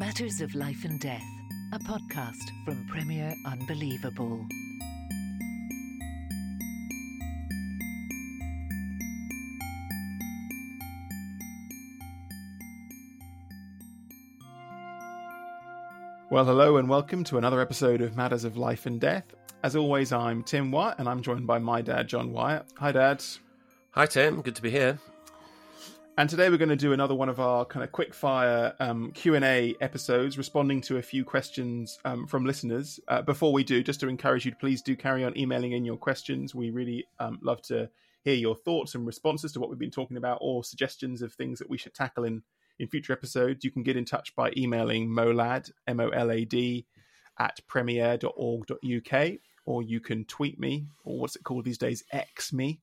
Matters of Life and Death, a podcast from Premier Unbelievable. Well, hello and welcome to another episode of Matters of Life and Death. As always, I'm Tim Wyatt and I'm joined by my dad, John Wyatt. Hi, Dad. Hi, Tim. Good to be here. And today we're going to do another one of our kind of quick fire um, Q and A episodes, responding to a few questions um, from listeners. Uh, before we do, just to encourage you to please do carry on emailing in your questions. We really um, love to hear your thoughts and responses to what we've been talking about, or suggestions of things that we should tackle in in future episodes. You can get in touch by emailing molad m o l a d at premier.org.uk, or you can tweet me, or what's it called these days, X me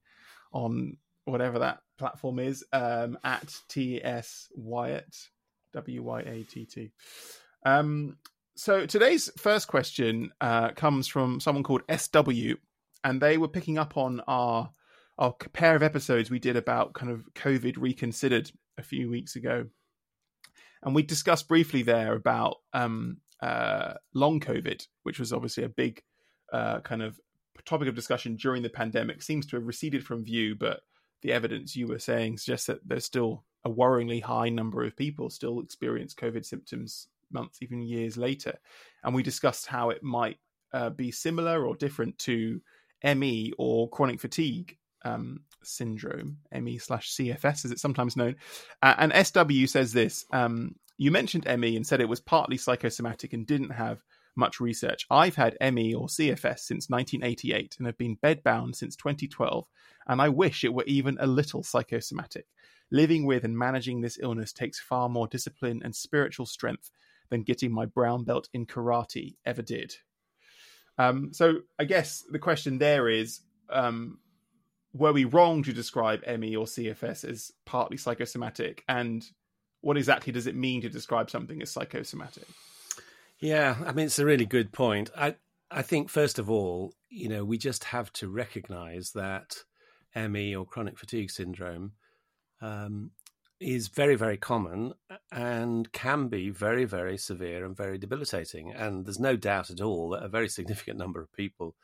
on whatever that platform is um, at ts wyatt w y a t t. Um, so today's first question uh, comes from someone called SW, and they were picking up on our our pair of episodes we did about kind of COVID reconsidered a few weeks ago, and we discussed briefly there about um, uh, long COVID, which was obviously a big uh, kind of topic of discussion during the pandemic. Seems to have receded from view, but the evidence you were saying suggests that there's still a worryingly high number of people still experience COVID symptoms months, even years later. And we discussed how it might uh, be similar or different to ME or chronic fatigue um, syndrome, ME slash CFS, as it's sometimes known. Uh, and SW says this um, You mentioned ME and said it was partly psychosomatic and didn't have much research. I've had ME or CFS since 1988 and have been bedbound since 2012, and I wish it were even a little psychosomatic. Living with and managing this illness takes far more discipline and spiritual strength than getting my brown belt in karate ever did. Um, so I guess the question there is um, were we wrong to describe ME or CFS as partly psychosomatic? And what exactly does it mean to describe something as psychosomatic? Yeah, I mean it's a really good point. I I think first of all, you know, we just have to recognise that ME or chronic fatigue syndrome um, is very very common and can be very very severe and very debilitating. And there's no doubt at all that a very significant number of people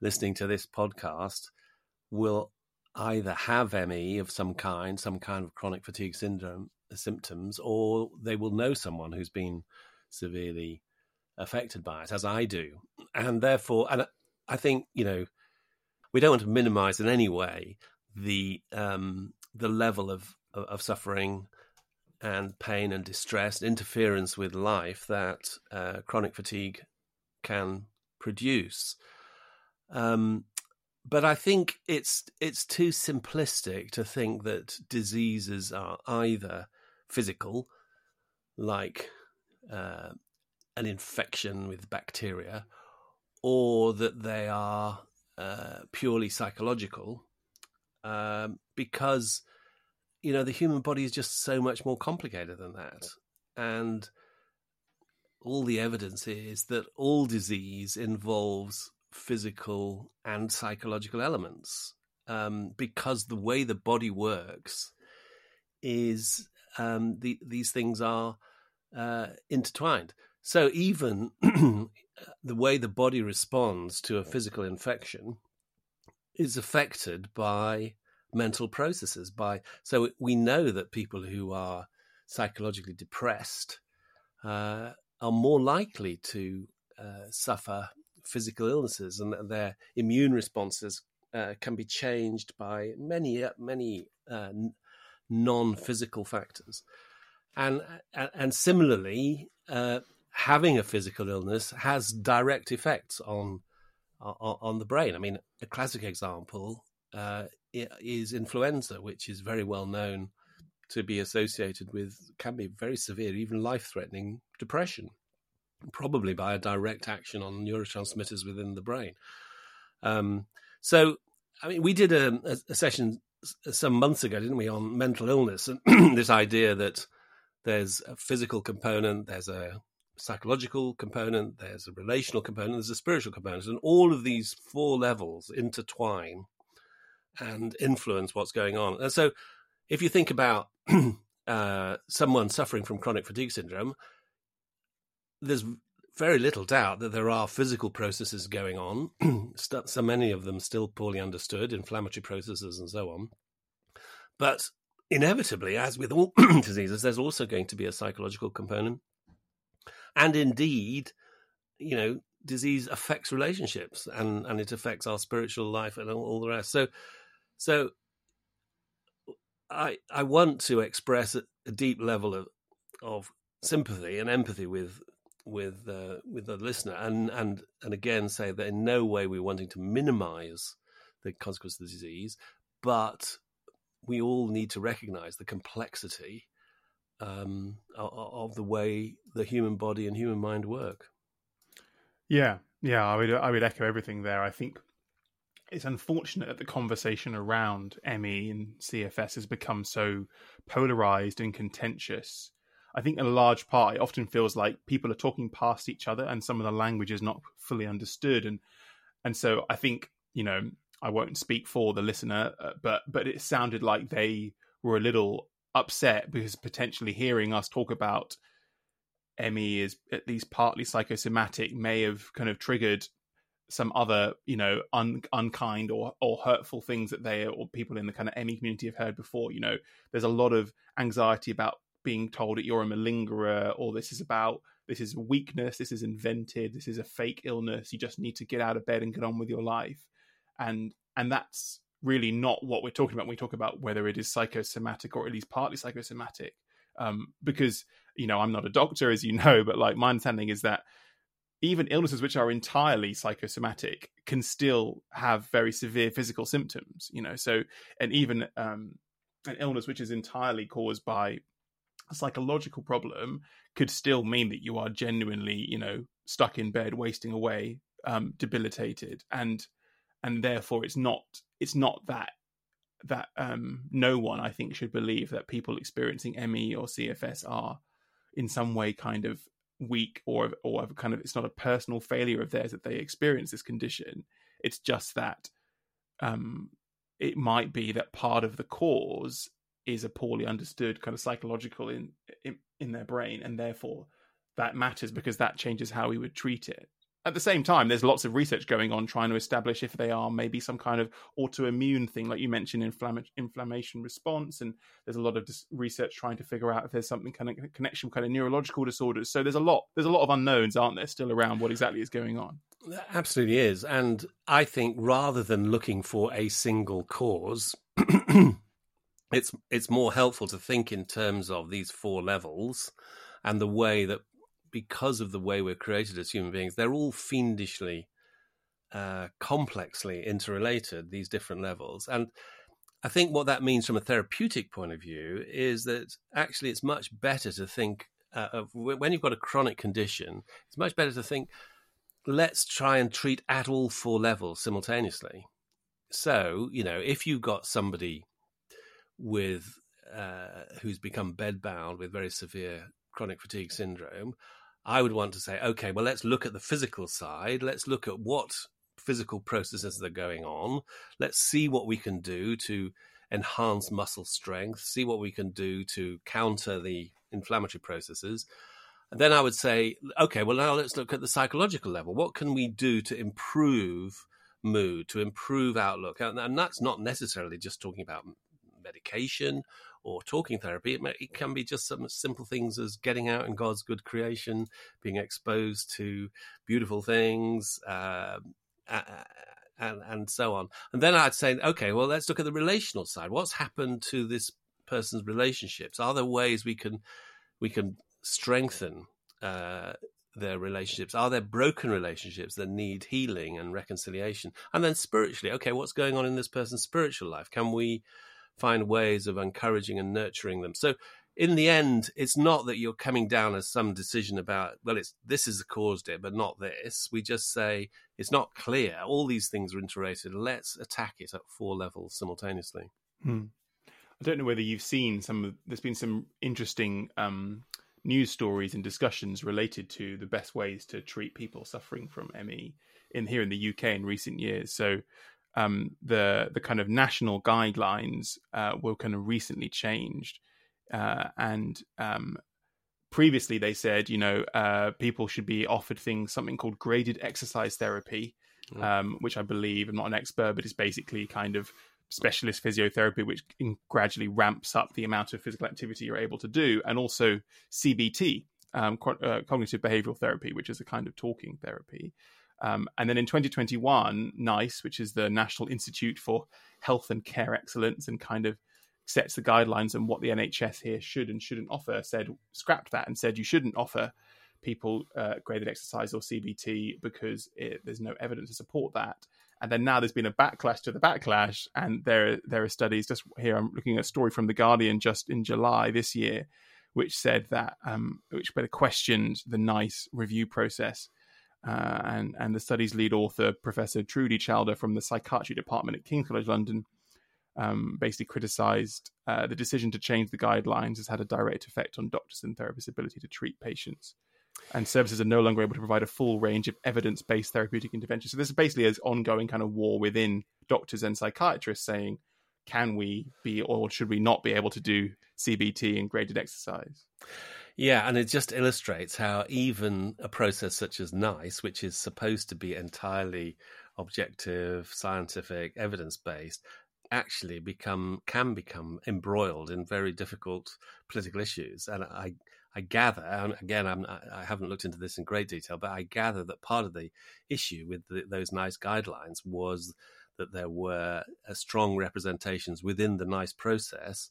listening to this podcast will either have ME of some kind, some kind of chronic fatigue syndrome symptoms, or they will know someone who's been severely affected by it, as I do. And therefore, and I think, you know, we don't want to minimize in any way the um, the level of, of suffering and pain and distress, interference with life that uh, chronic fatigue can produce. Um, but I think it's it's too simplistic to think that diseases are either physical, like uh, an infection with bacteria, or that they are uh, purely psychological, um, because you know the human body is just so much more complicated than that, and all the evidence is that all disease involves physical and psychological elements um, because the way the body works is um, the, these things are uh, intertwined. So even the way the body responds to a physical infection is affected by mental processes. By so we know that people who are psychologically depressed uh, are more likely to uh, suffer physical illnesses, and their immune responses uh, can be changed by many many uh, non-physical factors, and and similarly, uh, having a physical illness has direct effects on on, on the brain. I mean, a classic example uh, is influenza, which is very well known to be associated with can be very severe, even life-threatening depression, probably by a direct action on neurotransmitters within the brain. Um, so, I mean, we did a, a, session some months ago, didn't we, on mental illness and this idea that there's a physical component, there's a psychological component, there's a relational component, there's a spiritual component, and all of these four levels intertwine and influence what's going on. And so, if you think about uh, someone suffering from chronic fatigue syndrome, there's very little doubt that there are physical processes going on, so many of them still poorly understood, inflammatory processes and so on. But inevitably, as with all diseases, there's also going to be a psychological component. And indeed, you know, disease affects relationships and, and it affects our spiritual life and all, all the rest. So, so I I want to express a, a deep level of of sympathy and empathy with with uh, with the listener, and and and again say that in no way we're wanting to minimise the consequences of the disease, but we all need to recognise the complexity um, of the way the human body and human mind work. Yeah, yeah, I would I would echo everything there. I think it's unfortunate that the conversation around ME and CFS has become so polarized and contentious. I think in a large part, it often feels like people are talking past each other, and some of the language is not fully understood. And and so I think you know I won't speak for the listener, uh, but but it sounded like they were a little upset because potentially hearing us talk about ME is at least partly psychosomatic may have kind of triggered some other you know un, unkind or or hurtful things that they or people in the kind of ME community have heard before you know. There's a lot of anxiety about being told that you're a malingerer or this is about this is weakness this is invented this is a fake illness you just need to get out of bed and get on with your life and and that's really not what we're talking about when we talk about whether it is psychosomatic or at least partly psychosomatic um, because you know i'm not a doctor as you know but like my understanding is that even illnesses which are entirely psychosomatic can still have very severe physical symptoms you know so and even um, an illness which is entirely caused by a psychological problem could still mean that you are genuinely you know stuck in bed wasting away um, debilitated. And and therefore it's not it's not that that um, no one I think should believe that people experiencing ME or CFS are in some way kind of weak or or kind of it's not a personal failure of theirs that they experience this condition. It's just that um it might be that part of the cause is a poorly understood kind of psychological in in, in their brain and therefore that matters because that changes how we would treat it at the same time, there's lots of research going on trying to establish if they are maybe some kind of autoimmune thing, like you mentioned, inflamm- inflammation response. And there's a lot of research trying to figure out if there's something kind of connection with kind of neurological disorders. So there's a lot, there's a lot of unknowns, aren't there, still around what exactly is going on? Absolutely is, and I think rather than looking for a single cause. it's it's more helpful to think in terms of these four levels and the way that because of the way we're created as human beings, they're all fiendishly, uh, complexly interrelated, these different levels. And I think what that means from a therapeutic point of view is that actually it's much better to think uh, of when you've got a chronic condition, it's much better to think, let's try and treat at all four levels simultaneously. So, you know, if you've got somebody with uh, who's become bedbound with very severe chronic fatigue syndrome, I would want to say, okay, well, let's look at the physical side. Let's look at what physical processes are going on. Let's see what we can do to enhance muscle strength, see what we can do to counter the inflammatory processes. And then I would say, okay, well, now let's look at the psychological level. What can we do to improve mood, to improve outlook? And, and that's not necessarily just talking about medication or talking therapy. It, may, it can be just some simple things as getting out in God's good creation, being exposed to beautiful things, uh, and, and so on. And then I'd say, okay, well, let's look at the relational side. What's happened to this person's relationships? Are there ways we can we can strengthen uh, their relationships? Are there broken relationships that need healing and reconciliation? And then spiritually, okay, what's going on in this person's spiritual life? Can we find ways of encouraging and nurturing them. So in the end, it's not that you're coming down as some decision about, well, it's this is the caused it, but not this. We just say it's not clear. All these things are interrelated. Let's attack it at four levels simultaneously. Hmm. I don't know whether you've seen some. There's been some interesting um, news stories and discussions related to the best ways to treat people suffering from ME in here in the UK in recent years. So um, the the kind of national guidelines uh, were kind of recently changed, uh, and um, previously they said, you know, uh, people should be offered things, something called graded exercise therapy, mm. um, which I believe I'm not an expert, but is basically kind of specialist physiotherapy, which gradually ramps up the amount of physical activity you're able to do, and also CBT, um, uh, cognitive behavioral therapy, which is a kind of talking therapy. Um, and then in 2021, NICE, which is the National Institute for Health and Care Excellence, and kind of sets the guidelines on what the NHS here should and shouldn't offer, said scrapped that and said you shouldn't offer people uh, graded exercise or CBT because it, there's no evidence to support that. And then now there's been a backlash to the backlash, and there there are studies. Just here, I'm looking at a story from the Guardian just in July this year, which said that um, which better questioned the NICE review process. Uh, and and the study's lead author, Professor Trudie Chalder from the psychiatry department at King's College London, um, basically criticised uh, the decision to change the guidelines has had a direct effect on doctors and therapists' ability to treat patients. And services are no longer able to provide a full range of evidence based therapeutic interventions. So, this is basically an ongoing kind of war within doctors and psychiatrists saying, can we be or should we not be able to do CBT and graded exercise? Yeah, and it just illustrates how even a process such as NICE, which is supposed to be entirely objective, scientific, evidence based, actually become can become embroiled in very difficult political issues. And I I gather, and again, I'm, I haven't looked into this in great detail, but I gather that part of the issue with the, those NICE guidelines was that there were uh, strong representations within the NICE process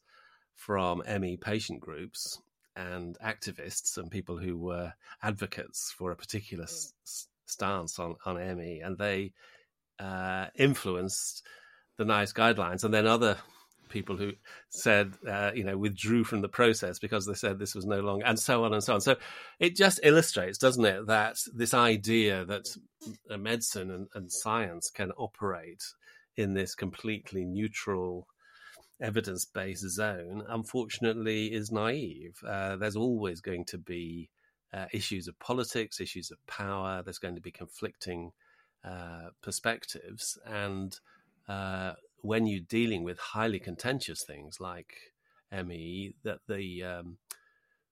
from ME patient groups and activists and people who were advocates for a particular s- stance on, on ME, and they uh, influenced the NICE guidelines, and then other people who said, uh, you know, withdrew from the process because they said this was no longer, and so on and so on. So it just illustrates, doesn't it, that this idea that medicine and, and science can operate in this completely neutral evidence based zone, unfortunately, is naive. Uh, there's always going to be uh, issues of politics, issues of power, there's going to be conflicting uh, perspectives. And uh, when you're dealing with highly contentious things like ME, that the um,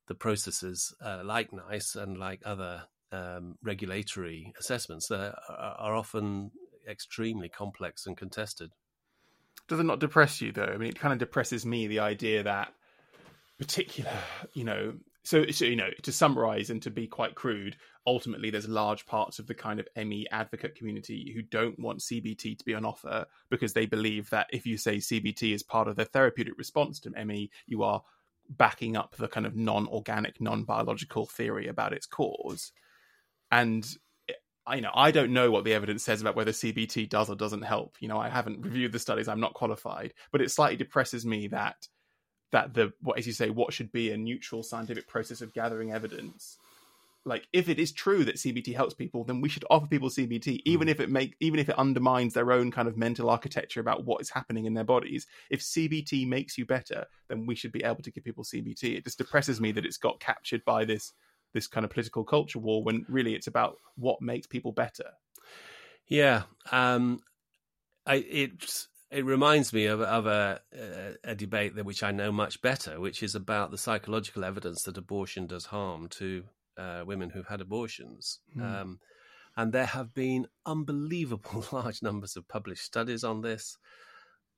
the processes uh, like NICE and like other um, regulatory assessments uh, are often extremely complex and contested. Does it not depress you though? I mean, it kind of depresses me the idea that particular, you know, so, so you know, to summarize and to be quite crude, ultimately there's large parts of the kind of ME advocate community who don't want CBT to be on offer because they believe that if you say CBT is part of their therapeutic response to ME, you are backing up the kind of non-organic, non-biological theory about its cause. And I you know I don't know what the evidence says about whether CBT does or doesn't help. You know, I haven't reviewed the studies. I'm not qualified, but it slightly depresses me that that the what as you say what should be a neutral scientific process of gathering evidence like if it is true that cbt helps people then we should offer people cbt even mm. if it make even if it undermines their own kind of mental architecture about what is happening in their bodies if cbt makes you better then we should be able to give people cbt it just depresses me that it's got captured by this this kind of political culture war when really it's about what makes people better yeah um I, it's it reminds me of, of a, a, debate that which I know much better, which is about the psychological evidence that abortion does harm to uh, women who've had abortions. Mm. Um, and there have been unbelievable large numbers of published studies on this,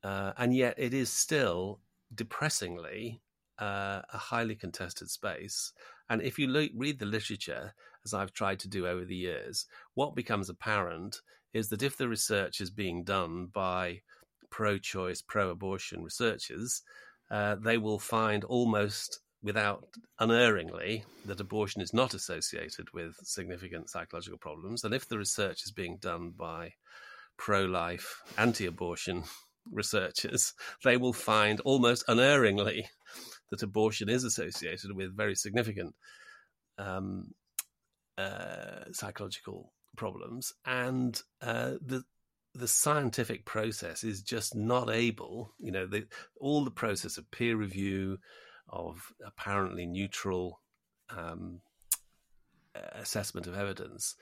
uh, and yet it is still depressingly uh, a highly contested space. And if you look, read the literature, as I've tried to do over the years, what becomes apparent is that if the research is being done by pro choice, pro abortion researchers, uh, they will find almost without unerringly that abortion is not associated with significant psychological problems. And if the research is being done by pro life, anti abortion researchers, they will find almost unerringly that abortion is associated with very significant um, uh, psychological problems. And uh, the the scientific process is just not able, you know, the, all the process of peer review, of apparently neutral um, assessment of evidence,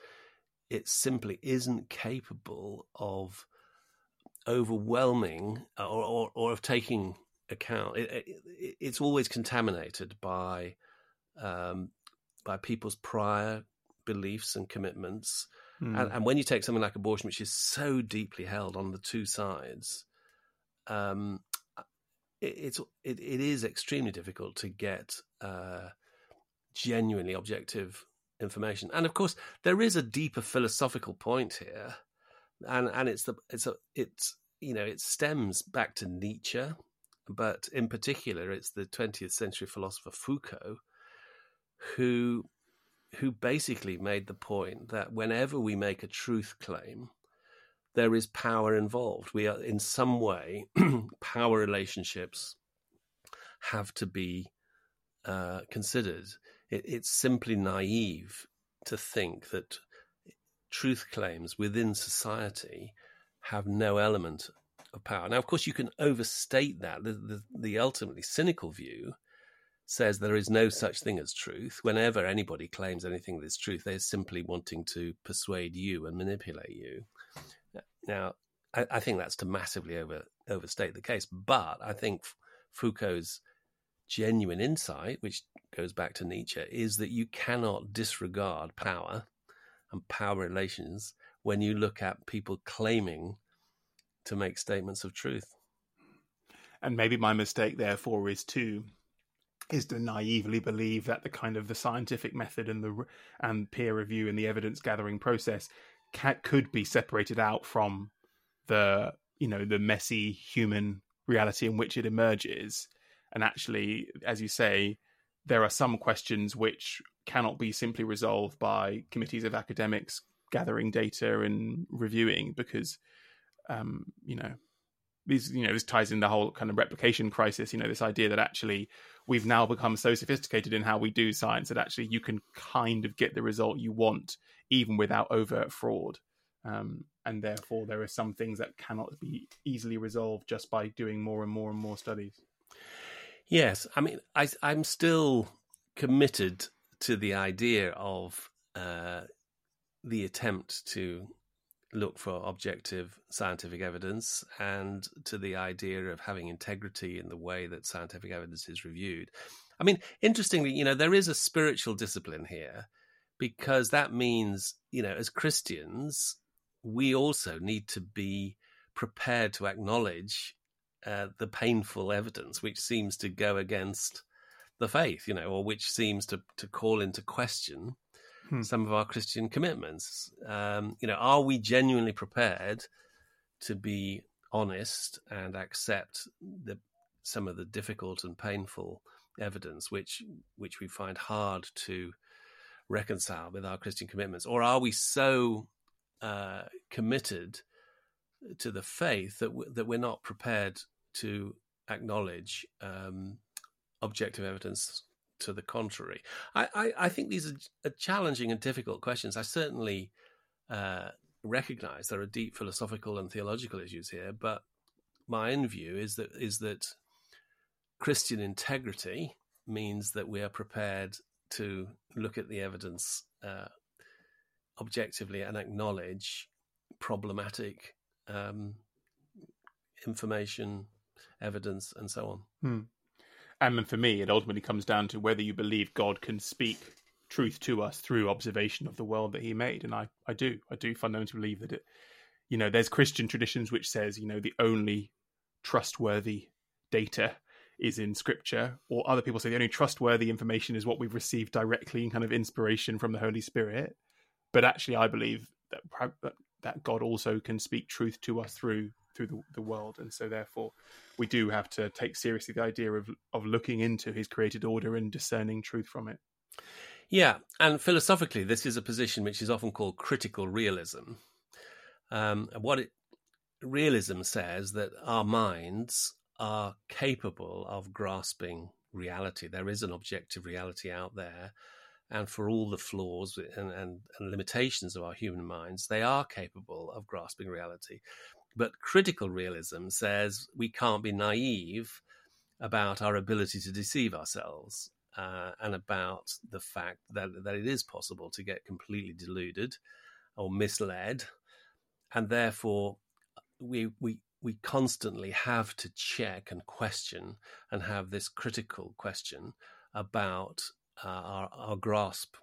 it simply isn't capable of overwhelming or, or, or of taking account. It, it, it's always contaminated by um, by people's prior beliefs and commitments. Mm. And, and, when you take something like abortion, which is so deeply held on the two sides, um, it, it's it, it is extremely difficult to get uh, genuinely objective information. And of course, there is a deeper philosophical point here, and and it's the it's a it's you know it stems back to Nietzsche, but in particular, it's the 20th century philosopher Foucault, who who basically made the point that whenever we make a truth claim, there is power involved. We are in some way power relationships have to be uh, considered. It, it's simply naive to think that truth claims within society have no element of power. Now, of course, you can overstate that. The, the, the ultimately cynical view says there is no such thing as truth. Whenever anybody claims anything that is truth, they're simply wanting to persuade you and manipulate you. Now, I, I think that's to massively over overstate the case. But I think Foucault's genuine insight, which goes back to Nietzsche, is that you cannot disregard power and power relations when you look at people claiming to make statements of truth. And maybe my mistake, therefore, is to is to naively believe that the kind of the scientific method and the and peer review and the evidence gathering process can, could be separated out from the you know the messy human reality in which it emerges and actually as you say there are some questions which cannot be simply resolved by committees of academics gathering data and reviewing because um, you know these you know this ties in the whole kind of replication crisis you know this idea that actually we've now become so sophisticated in how we do science that actually you can kind of get the result you want even without overt fraud. Um, and therefore there are some things that cannot be easily resolved just by doing more and more and more studies. Yes. I mean I, i'm still committed to the idea of uh, the attempt to look for objective scientific evidence and to the idea of having integrity in the way that scientific evidence is reviewed. I mean, interestingly, you know, there is a spiritual discipline here because that means, you know, as Christians, we also need to be prepared to acknowledge uh, the painful evidence which seems to go against the faith, you know, or which seems to, to call into question hmm. some of our Christian commitments. Um, you know, are we genuinely prepared to be honest and accept the, some of the difficult and painful evidence which which we find hard to reconcile with our Christian commitments, or are we so uh, committed to the faith that w- that we're not prepared to acknowledge um, objective evidence to the contrary. I, I, I think these are, challenging and difficult questions. I certainly uh, recognize there are deep philosophical and theological issues here, but my own view is that is that Christian integrity means that we are prepared to look at the evidence uh, objectively and acknowledge problematic um, information, evidence, and so on. Hmm and for me, it ultimately comes down to whether you believe God can speak truth to us through observation of the world that He made, and I, I do, I do fundamentally believe that it, you know, there's Christian traditions which says, you know, the only trustworthy data is in Scripture, or other people say the only trustworthy information is what we've received directly in kind of inspiration from the Holy Spirit. But actually, I believe that that God also can speak truth to us through through the, the world, and so therefore we do have to take seriously the idea of of looking into His created order and discerning truth from it. Yeah, and philosophically, this is a position which is often called critical realism. Um, what it realism says that our minds are capable of grasping reality. There is an objective reality out there, and for all the flaws and, and, and, limitations of our human minds, they are capable of grasping reality. But critical realism says we can't be naive about our ability to deceive ourselves uh, and about the fact that, that it is possible to get completely deluded or misled. And therefore, we, we, we constantly have to check and question and have this critical question about uh, our, our grasp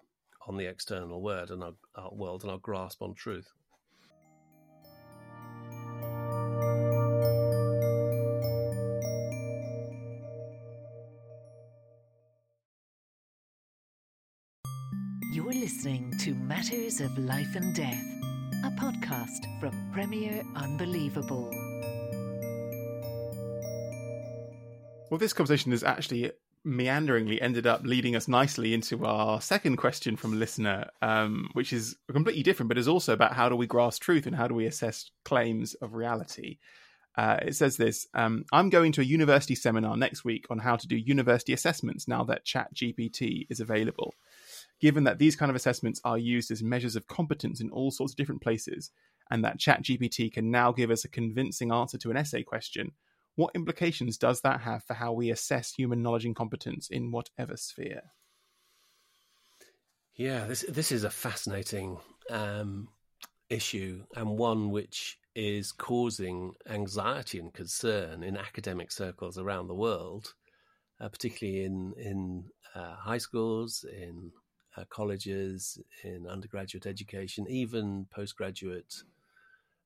on the external world and our, our world and our grasp on truth. Of Life and Death, a podcast from Premier Unbelievable. Well, this conversation has actually meanderingly ended up leading us nicely into our second question from a listener, um, which is completely different, but is also about how do we grasp truth and how do we assess claims of reality. Uh, it says this um, I'm going to a university seminar next week on how to do university assessments now that ChatGPT is available. Given that these kind of assessments are used as measures of competence in all sorts of different places, and that ChatGPT can now give us a convincing answer to an essay question, what implications does that have for how we assess human knowledge and competence in whatever sphere? Yeah, this this is a fascinating um, issue and one which is causing anxiety and concern in academic circles around the world, uh, particularly in in uh, high schools, in uh, colleges, in undergraduate education, even postgraduate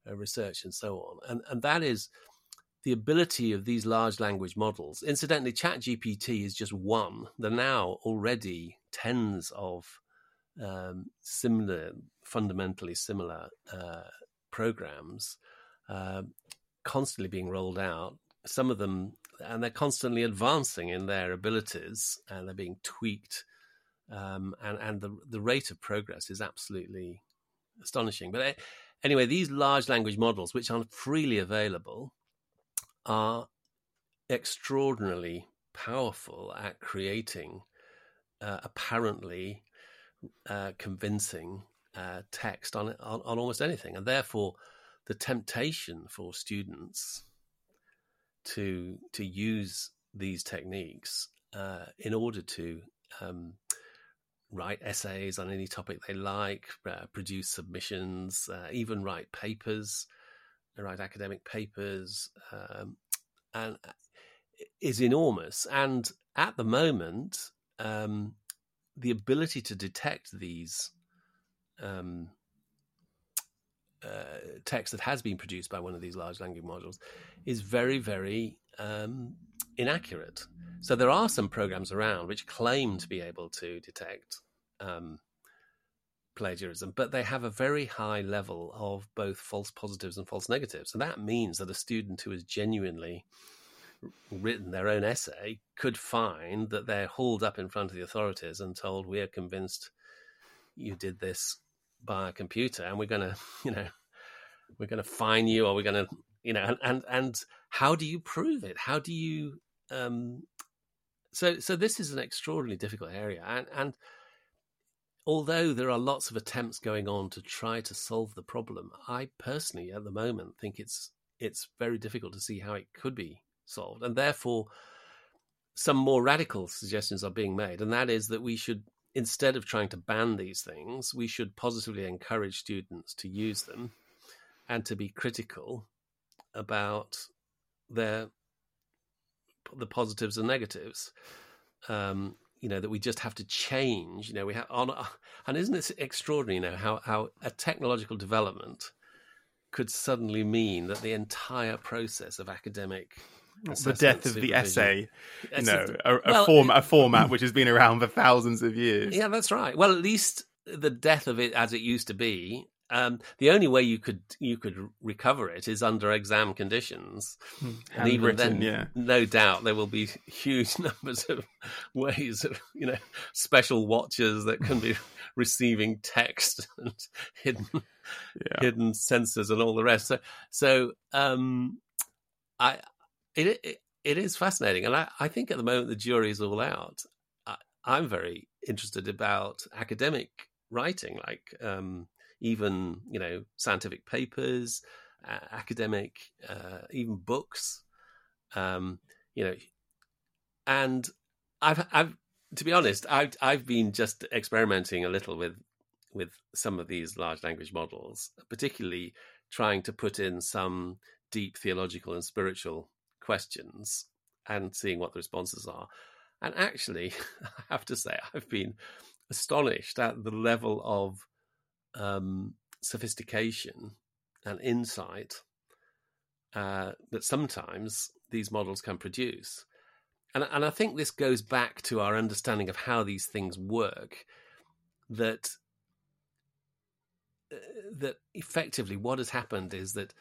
uh, research, and so on. And and that is the ability of these large language models. Incidentally, ChatGPT is just one. There are now already tens of um, similar, fundamentally similar uh, programs uh, constantly being rolled out. Some of them, and they're constantly advancing in their abilities, and they're being tweaked. Um, and and the the rate of progress is absolutely astonishing. But uh, anyway, these large language models, which are freely available, are extraordinarily powerful at creating uh, apparently uh, convincing uh, text on, on, on almost anything, and therefore the temptation for students to to use these techniques uh, in order to um, write essays on any topic they like, uh, produce submissions, uh, even write papers write academic papers, um, and uh, is enormous. And at the moment, um, the ability to detect these um, uh, text that has been produced by one of these large language models is very, very um, inaccurate. So there are some programs around which claim to be able to detect um, plagiarism, but they have a very high level of both false positives and false negatives. And that means that a student who has genuinely written their own essay could find that they're hauled up in front of the authorities and told, We are convinced you did this by a computer and we're going to, you know, we're going to fine you or we're going to, you know, and, and, and how do you prove it? How do you, um, so, so this is an extraordinarily difficult area. And, and, although there are lots of attempts going on to try to solve the problem, I personally, at the moment, think it's it's very difficult to see how it could be solved, and therefore, some more radical suggestions are being made, and that is that we should, instead of trying to ban these things, we should positively encourage students to use them and to be critical about their the positives and negatives. Um, you know that we just have to change you know we have on and isn't it extraordinary you know how how a technological development could suddenly mean that the entire process of academic the death of the essay you know a, a well, form a format which has been around for thousands of years. Yeah that's right. Well at least the death of it as it used to be um, the only way you could you could recover it is under exam conditions, hmm. and even then, yeah. no doubt there will be huge numbers of ways of you know special watches that can be receiving text and hidden yeah. hidden sensors and all the rest. So so um, I it, it it is fascinating, and I, I think at the moment the jury is all out. I, I'm very interested about academic writing, like. Um, even you know scientific papers, uh, academic, uh, even books. Um, you know, and I've I've to be honest, I've I've been just experimenting a little with with some of these large language models, particularly trying to put in some deep theological and spiritual questions and seeing what the responses are. And actually, I have to say, I've been astonished at the level of um, sophistication and insight uh, that sometimes these models can produce. And, and I think this goes back to our understanding of how these things work. That uh, that effectively what has happened is that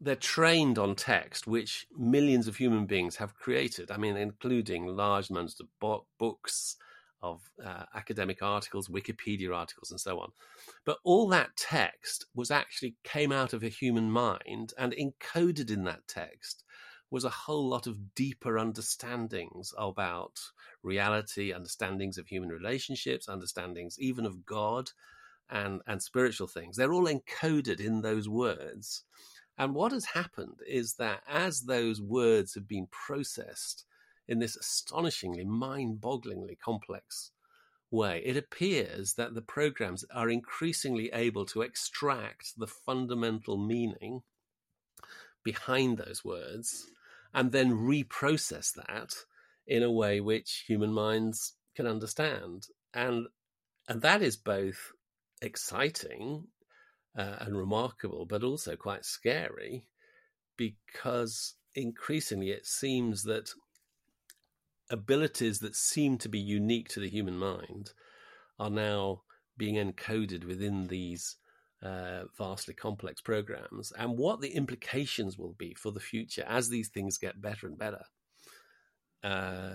they're trained on text which millions of human beings have created. I mean, including large amounts of books, of uh, academic articles, Wikipedia articles, and so on. But all that text was actually came out of a human mind, and encoded in that text was a whole lot of deeper understandings about reality, understandings of human relationships, understandings even of God and, and spiritual things. They're all encoded in those words. And what has happened is that as those words have been processed in this astonishingly, mind bogglingly complex way, it appears that the programs are increasingly able to extract the fundamental meaning behind those words and then reprocess that in a way which human minds can understand. And and that is both exciting uh, and remarkable, but also quite scary because increasingly it seems that abilities that seem to be unique to the human mind are now being encoded within these uh, vastly complex programs and what the implications will be for the future as these things get better and better. Uh,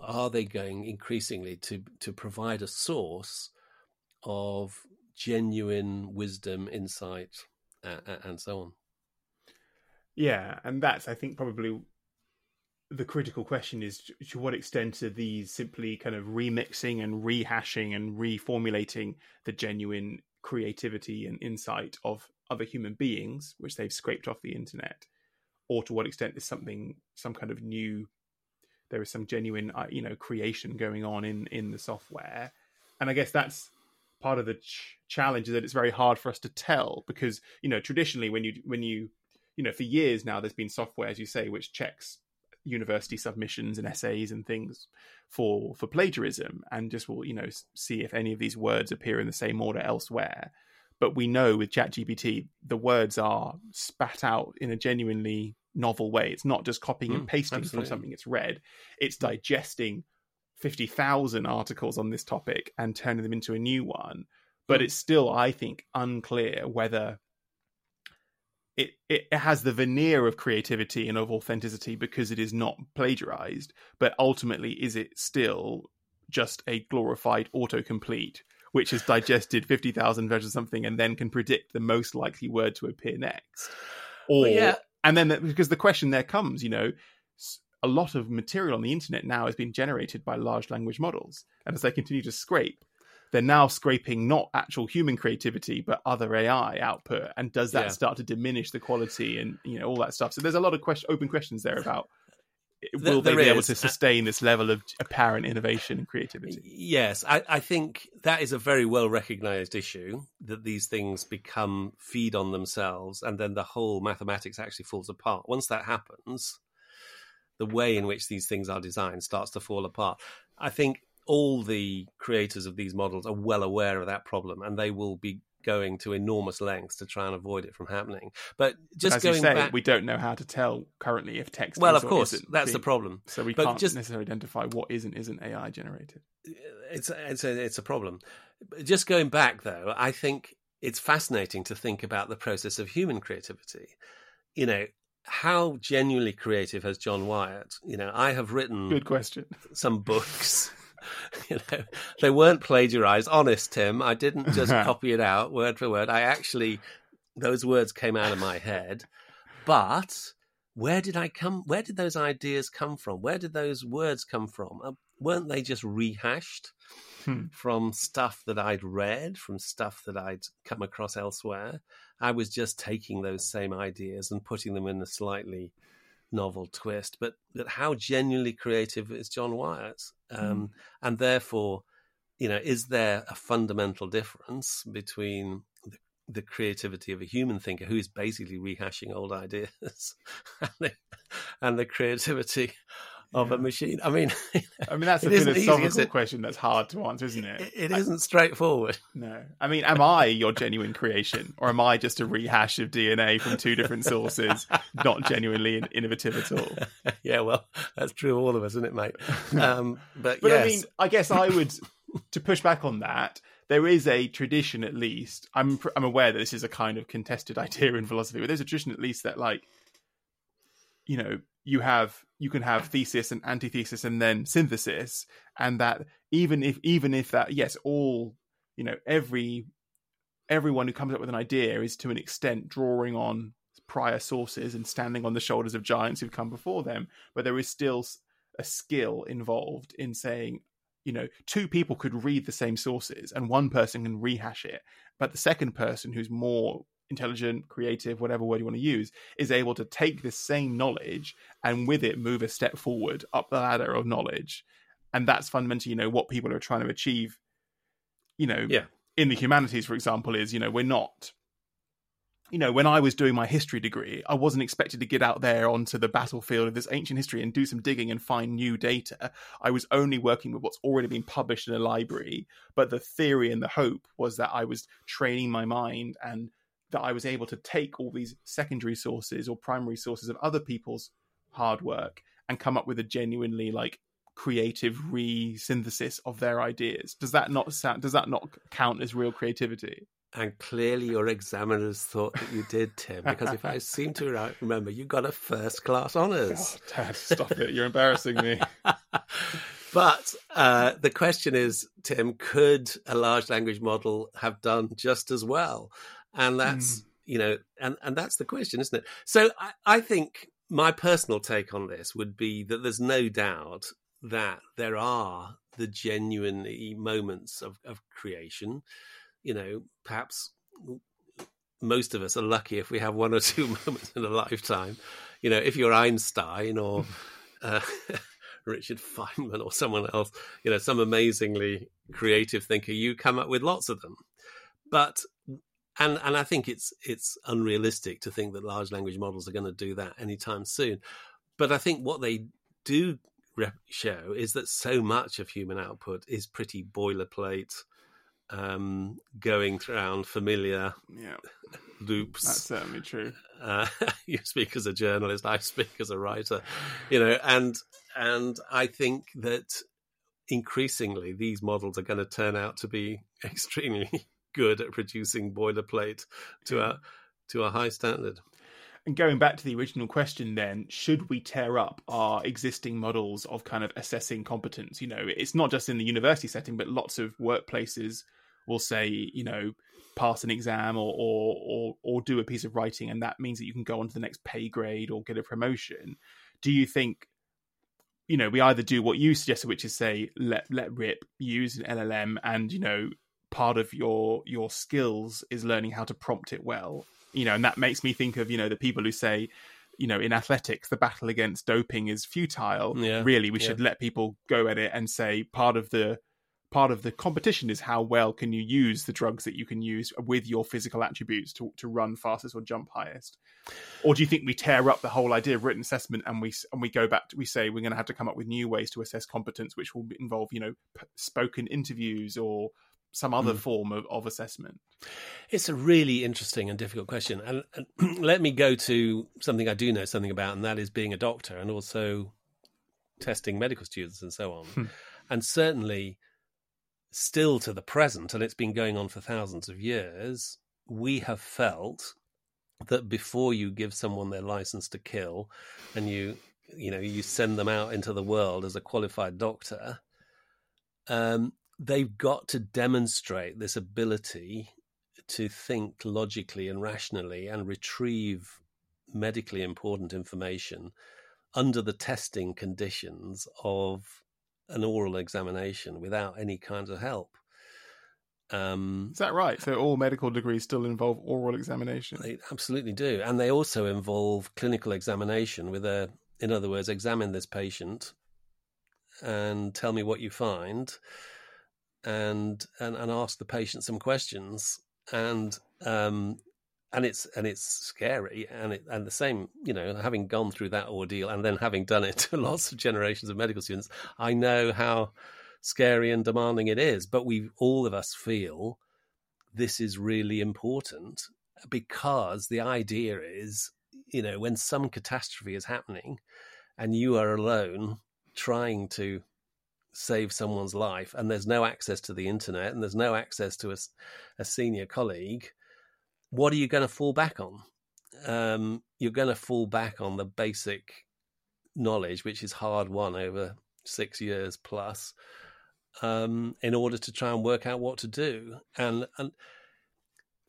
are they going increasingly to to provide a source of genuine wisdom, insight, uh, and so on? Yeah, and that's I think probably the critical question is to what extent are these simply kind of remixing and rehashing and reformulating the genuine creativity and insight of other human beings which they've scraped off the internet? Or to what extent is something some kind of new there is some genuine uh, you know creation going on in in the software? And i guess that's part of the ch- challenge is that it's very hard for us to tell because you know traditionally when you when you you know for years now there's been software as you say which checks university submissions and essays and things for for plagiarism and just will you know see if any of these words appear in the same order elsewhere but we know with ChatGPT the words are spat out in a genuinely novel way it's not just copying mm, and pasting absolutely. from something it's read it's digesting 50,000 articles on this topic and turning them into a new one but mm. it's still i think unclear whether it, it has the veneer of creativity and of authenticity because it is not plagiarized, but ultimately, is it still just a glorified autocomplete, which has digested 50,000 versions of something and then can predict the most likely word to appear next? Or, well, yeah. and then because the question there comes, you know, a lot of material on the internet now has been generated by large language models. And as they continue to scrape, they're now scraping not actual human creativity but other AI output, and does that yeah. start to diminish the quality and you know all that stuff? So there's a lot of question, open questions there about eh, will there, they be able to sustain this level of apparent innovation and creativity? Yes, I, I, think that is a very well recognized issue that these things become feed on themselves, and then the whole mathematics actually falls apart. Once that happens, the way in which these things are designed starts to fall apart. I think all the creators of these models are well aware of that problem and they will be going to enormous lengths to try and avoid it from happening. But just As going say, back, we don't know how to tell currently if text. Well, of course, that's the problem. So we but can't just, necessarily identify what is and isn't AI generated. It's it's a, it's a problem. Just going back though, I think it's fascinating to think about the process of human creativity. You know, how genuinely creative has John Wyatt? You know, I have written good question some books. you know, they weren't plagiarized. Honest, Tim, I didn't just copy it out word for word. I actually, those words came out of my head. But where did I come? Where did those ideas come from? Where did those words come from? Uh, weren't they just rehashed hmm. from stuff that I'd read, from stuff that I'd come across elsewhere? I was just taking those same ideas and putting them in a slightly novel twist, but that how genuinely creative is John Wyatt, um, mm. and therefore, you know, is there a fundamental difference between the, the creativity of a human thinker who is basically rehashing old ideas, and, the, and the creativity of a machine. I mean, I mean that's a philosophical easy, question that's hard to answer, isn't it? It, it isn't straightforward. No, I mean, am I your genuine creation, or am I just a rehash of DNA from two different sources, not genuinely innovative at all? yeah, well, that's true of all of us, isn't it, mate? Um, but but yes. I mean, I guess I would to push back on that. There is a tradition, at least. I'm I'm aware that this is a kind of contested idea in philosophy, but there's a tradition, at least, that like you know you have you can have thesis and antithesis and then synthesis and that even if even if that yes all you know every everyone who comes up with an idea is to an extent drawing on prior sources and standing on the shoulders of giants who've come before them but there is still a skill involved in saying you know two people could read the same sources and one person can rehash it but the second person who's more intelligent, creative, whatever word you want to use, is able to take this same knowledge and with it move a step forward up the ladder of knowledge. And that's fundamentally, you know, what people are trying to achieve, you know, yeah. in the humanities, for example, is, you know, we're not you know, when I was doing my history degree, I wasn't expected to get out there onto the battlefield of this ancient history and do some digging and find new data. I was only working with what's already been published in a library. But the theory and the hope was that I was training my mind and that I was able to take all these secondary sources or primary sources of other people's hard work and come up with a genuinely like creative re-synthesis of their ideas. Does that not sound, does that not count as real creativity? And clearly, your examiners thought that you did, Tim, because if I seem to remember, you got a first class honours. Oh, Dad, stop it. You're embarrassing me. but uh, the question is, Tim, could a large language model have done just as well? And that's mm. you know and and that's the question isn't it? So I, I think my personal take on this would be that there's no doubt that there are the genuine moments of, of creation. You know perhaps most of us are lucky if we have one or two moments in a lifetime. You know if you're einstein or uh, richard feynman or someone else you know some amazingly creative thinker you come up with lots of them. But and and I think it's it's unrealistic to think that large language models are going to do that anytime soon. But I think what they do show is that so much of human output is pretty boilerplate, um, going around familiar yeah. loops. That's certainly true. Uh, you speak as a journalist, I speak as a writer, you know, and and I think that increasingly these models are going to turn out to be extremely good at producing boilerplate to a mm. to a high standard. And going back to the original question, then, should we tear up our existing models of kind of assessing competence? You know, it's not just in the university setting, but lots of workplaces will say, you know, pass an exam or or or, or do a piece of writing, and that means that you can go on to the next pay grade or get a promotion. Do you think you know, we either do what you suggested, which is say let let rip, use an LLM, and you know part of your your skills is learning how to prompt it well. You know and that makes me think of you know the people who say you know in athletics the battle against doping is futile. Yeah, really we yeah. should let people go at it and say part of the part of the competition is how well can you use the drugs that you can use with your physical attributes to, to run fastest or jump highest. Or do you think we tear up the whole idea of written assessment and we and we go back to, we say we're going to have to come up with new ways to assess competence which will involve you know p- spoken interviews or some other mm. form of, of assessment? It's a really interesting and difficult question. And, and let me go to something I do know something about, and that is being a doctor and also testing medical students and so on. Hmm. And certainly, still to the present, and it's been going on for thousands of years, we have felt that before you give someone their license to kill and you you know you send them out into the world as a qualified doctor um, they've got to demonstrate this ability to think logically and rationally and retrieve medically important information under the testing conditions of an oral examination without any kind of help. Um, Is that right? So all medical degrees still involve oral examination? They absolutely do, and they also involve clinical examination. With a, in other words, examine this patient and tell me what you find, and and, and ask the patient some questions. And um, and it's and it's scary. And it and the same you know having gone through that ordeal and then having done it to lots of generations of medical students i know how scary and demanding it is. But we all of us feel this is really important because the idea is you know when some catastrophe is happening and you are alone trying to save someone's life and there's no access to the internet and there's no access to a, a senior colleague what are you going to fall back on? Um, you're going to fall back on the basic knowledge, which is hard won over six years plus, um, in order to try and work out what to do. And and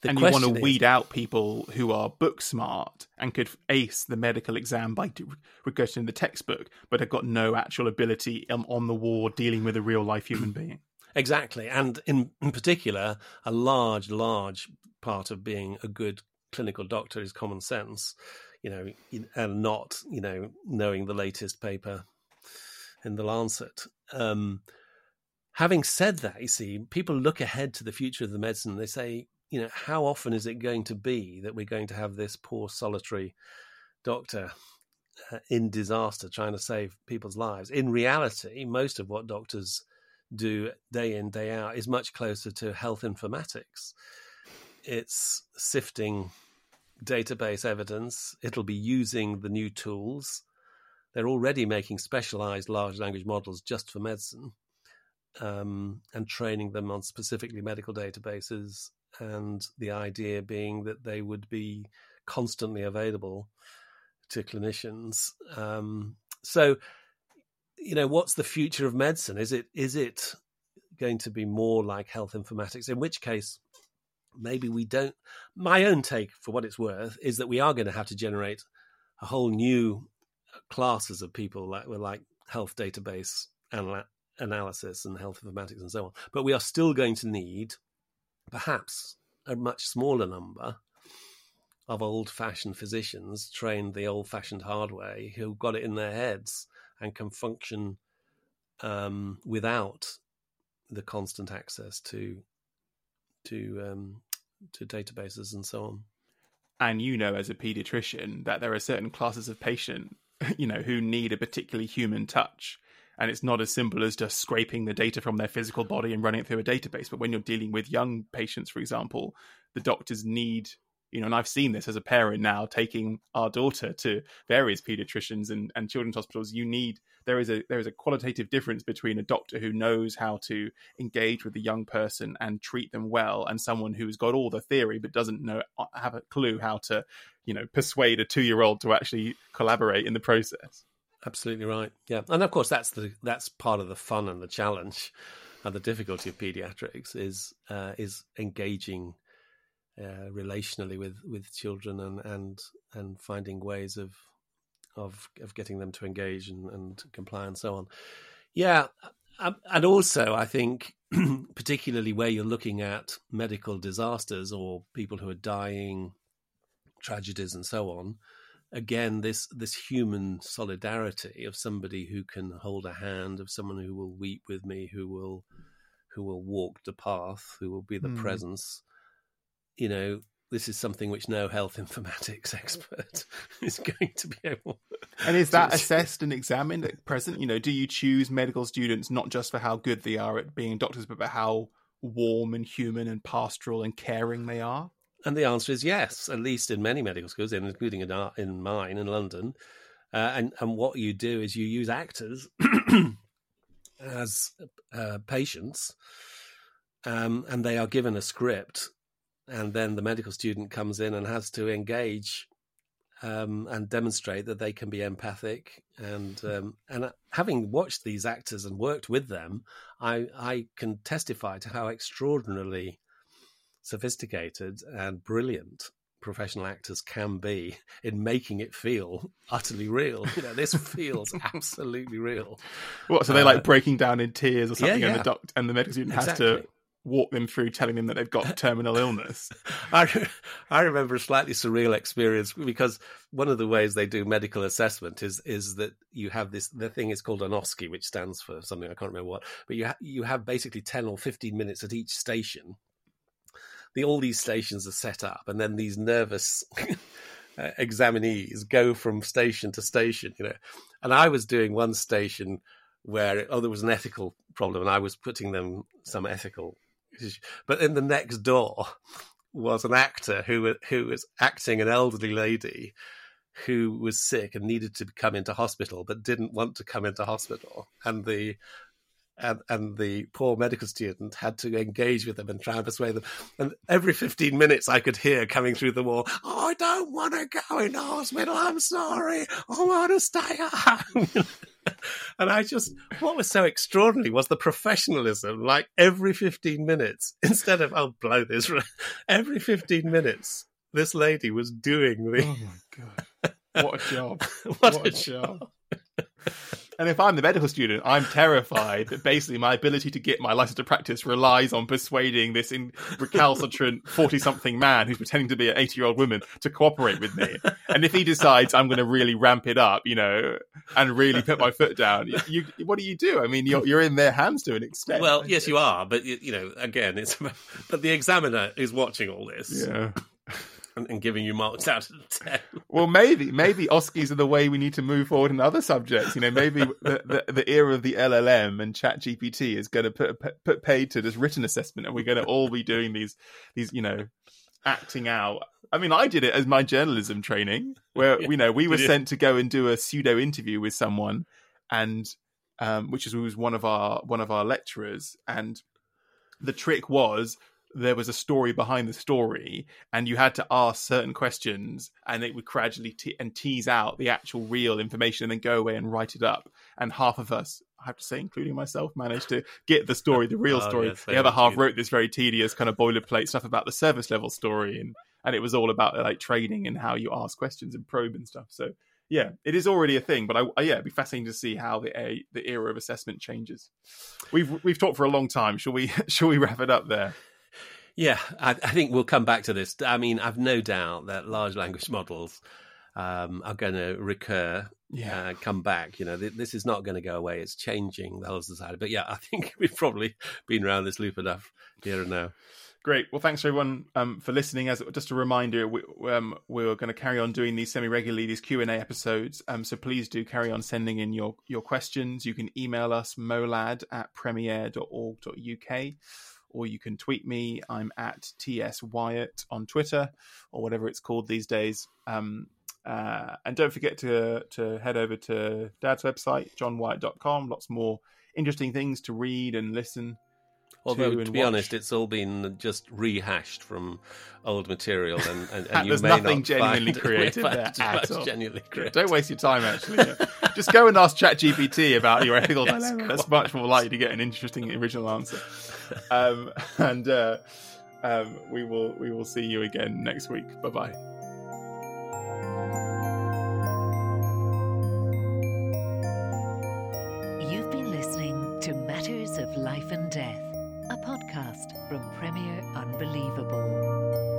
and you want to is, weed out people who are book smart and could ace the medical exam by regurgitating the textbook, but have got no actual ability um, on the ward dealing with a real life human being. Exactly, and in, in particular, a large, large part of being a good clinical doctor is common sense, you know, and not you know knowing the latest paper in the Lancet. Um, having said that, you see, people look ahead to the future of the medicine. They say, you know, how often is it going to be that we're going to have this poor solitary doctor uh, in disaster trying to save people's lives? In reality, most of what doctors do day in day out is much closer to health informatics it's sifting database evidence. It'll be using the new tools. They're already making specialized large language models just for medicine um, and training them on specifically medical databases. And the idea being that they would be constantly available to clinicians. Um, so, you know, what's the future of medicine? Is it is it going to be more like health informatics? In which case, maybe we don't. My own take, for what it's worth, is that we are going to have to generate a whole new classes of people like with like health database analysis and health informatics and so on. But we are still going to need perhaps a much smaller number of old-fashioned physicians trained the old-fashioned hard way who got it in their heads and can function um, without the constant access to to um, to databases and so on. And you know, as a pediatrician, that there are certain classes of patient, you know, who need a particularly human touch. And it's not as simple as just scraping the data from their physical body and running it through a database. But when you're dealing with young patients, for example, the doctors need you know, and I've seen this as a parent now, taking our daughter to various pediatricians and, and children's hospitals. You need there is a there is a qualitative difference between a doctor who knows how to engage with a young person and treat them well, and someone who's got all the theory but doesn't know uh, have a clue how to, you know, persuade a two year old to actually collaborate in the process. Absolutely right. Yeah, and of course that's the that's part of the fun and the challenge and the difficulty of pediatrics is uh, is engaging uh, relationally with with children and and and finding ways of of of getting them to engage and, and comply and so on. Yeah, and also I think particularly where you're looking at medical disasters or people who are dying, tragedies and so on. Again, this this human solidarity of somebody who can hold a hand, of someone who will weep with me, who will who will walk the path, who will be the mm. presence you know, this is something which no health informatics expert is going to be able. And is that assessed and examined at present? You know, do you choose medical students not just for how good they are at being doctors, but for how warm and human and pastoral and caring they are? And the answer is yes, at least in many medical schools, including in, our, in mine in London. Uh, and and what you do is you use actors as uh, patients, um, and they are given a script and then the medical student comes in and has to engage um, and demonstrate that they can be empathic. And um, and having watched these actors and worked with them, I I can testify to how extraordinarily sophisticated and brilliant professional actors can be in making it feel utterly real. You know, this feels absolutely real. What? So they uh, like breaking down in tears or something, yeah, yeah. and the doc- and the medical student exactly. has to walk them through telling them that they've got terminal illness. I, I remember a slightly surreal experience because one of the ways they do medical assessment is is that you have this the thing is called an OSCE, which stands for something I can't remember what, but you ha- you have basically ten or fifteen minutes at each station. The all these stations are set up, and then these nervous uh, examinees go from station to station. You know, and I was doing one station where oh there was an ethical problem, and I was putting them some ethical. But in the next door was an actor who who was acting an elderly lady who was sick and needed to come into hospital but didn't want to come into hospital and the and, and the poor medical student had to engage with them and try and persuade them. And every 15 minutes, I could hear coming through the wall, oh, I don't want to go into hospital. I'm sorry. I want to stay at home. and I just, what was so extraordinary was the professionalism. Like every 15 minutes, instead of, oh, blow this, every 15 minutes, this lady was doing the. Oh my God. What a job. what, what, a, job. job. And if I'm the medical student, I'm terrified that basically my ability to get my license to practice relies on persuading this in recalcitrant 40 something man who's pretending to be an 80 year old woman to cooperate with me. And if he decides I'm going to really ramp it up, you know, and really put my foot down, you, what do you do? I mean, you're, you're in their hands to an extent. Well, yes, you are. But, you know, again, it's, but the examiner is watching all this. Yeah and, giving you marks out of 10. Well, maybe, maybe OSCEs are the way we need to move forward in other subjects. You know, maybe the, the, the era of the LLM and Chat GPT is going to put, put paid to this written assessment and we're going to all be doing these, these, you know, acting out. I mean, I did it as my journalism training where, you know, we were sent to go and do a pseudo interview with someone and, um, which was one of our, one of our lecturers. And the trick was there was a story behind the story and you had to ask certain questions and it would gradually te- and tease out the actual real information and then go away and write it up and half of us i have to say including myself managed to get the story the real oh, story yes, the other half wrote this very tedious kind of boilerplate stuff about the service level story and and it was all about like training and how you ask questions and probe and stuff so yeah, it is already a thing, but I, I, yeah, it'd be fascinating to see how the a, the era of assessment changes. We've we've talked for a long time. Shall we shall we wrap it up there? Yeah, I, I, think we'll come back to this. I mean, I've no doubt that large language models um, are going to recur, yeah. Uh, come back. You know, th- this is not going to go away. It's changing the whole society. But yeah, I think we've probably been around this loop enough here and now. Great. Well, thanks everyone um, for listening. As just a reminder, we, um, we're going to carry on doing these semi regularly, these Q and A episodes. Um, so please do carry on sending in your your questions. You can email us molad at premier.org.uk or you can tweet me. I'm at TS Wyatt on Twitter or whatever it's called these days. Um, uh, and don't forget to to head over to Dad's website, johnwyatt.com. Lots more interesting things to read and listen. Although, to, be watch. honest, it's all been just rehashed from old material, and, and, and you There's may nothing not genuinely creative there at all. Genuinely creative. Don't waste your time. Actually, yeah. just go and ask ChatGPT about your ethical yes, dilemma. That's much more likely to get an interesting original answer. um, and uh, um, we will we will see you again next week. Bye bye. Podcast from Premier Unbelievable.